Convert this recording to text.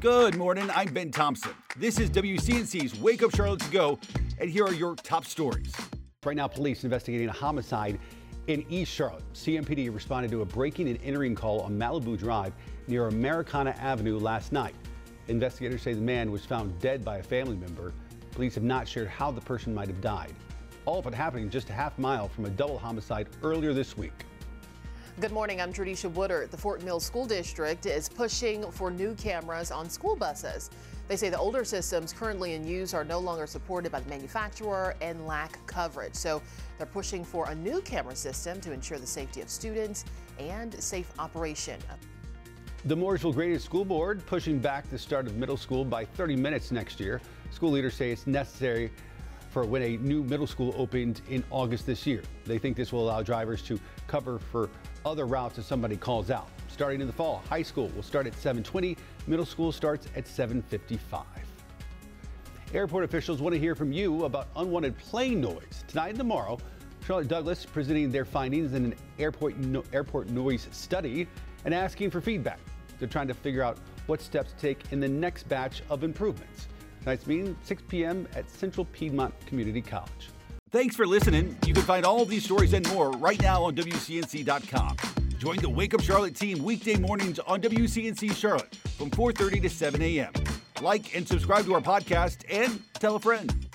Good morning. I'm Ben Thompson. This is WCNC's Wake Up Charlotte to Go, and here are your top stories. Right now, police investigating a homicide in East Charlotte. CMPD responded to a breaking and entering call on Malibu Drive near Americana Avenue last night. Investigators say the man was found dead by a family member. Police have not shared how the person might have died. All of it happening just a half mile from a double homicide earlier this week. Good morning. I'm Tradisha Woodard. The Fort Mill School District is pushing for new cameras on school buses. They say the older systems currently in use are no longer supported by the manufacturer and lack coverage. So they're pushing for a new camera system to ensure the safety of students and safe operation. The Mooresville Graded School Board pushing back the start of middle school by 30 minutes next year. School leaders say it's necessary for when a new middle school opened in August this year. They think this will allow drivers to cover for other routes if somebody calls out. Starting in the fall, high school will start at 7:20, middle school starts at 7:55. Airport officials want to hear from you about unwanted plane noise. Tonight and tomorrow, Charlotte Douglas presenting their findings in an airport no, airport noise study and asking for feedback. They're trying to figure out what steps to take in the next batch of improvements. Tonight's meeting, 6 p.m. at Central Piedmont Community College. Thanks for listening. You can find all these stories and more right now on WCNC.com. Join the Wake Up Charlotte team weekday mornings on WCNC Charlotte from 4:30 to 7 a.m. Like and subscribe to our podcast and tell a friend.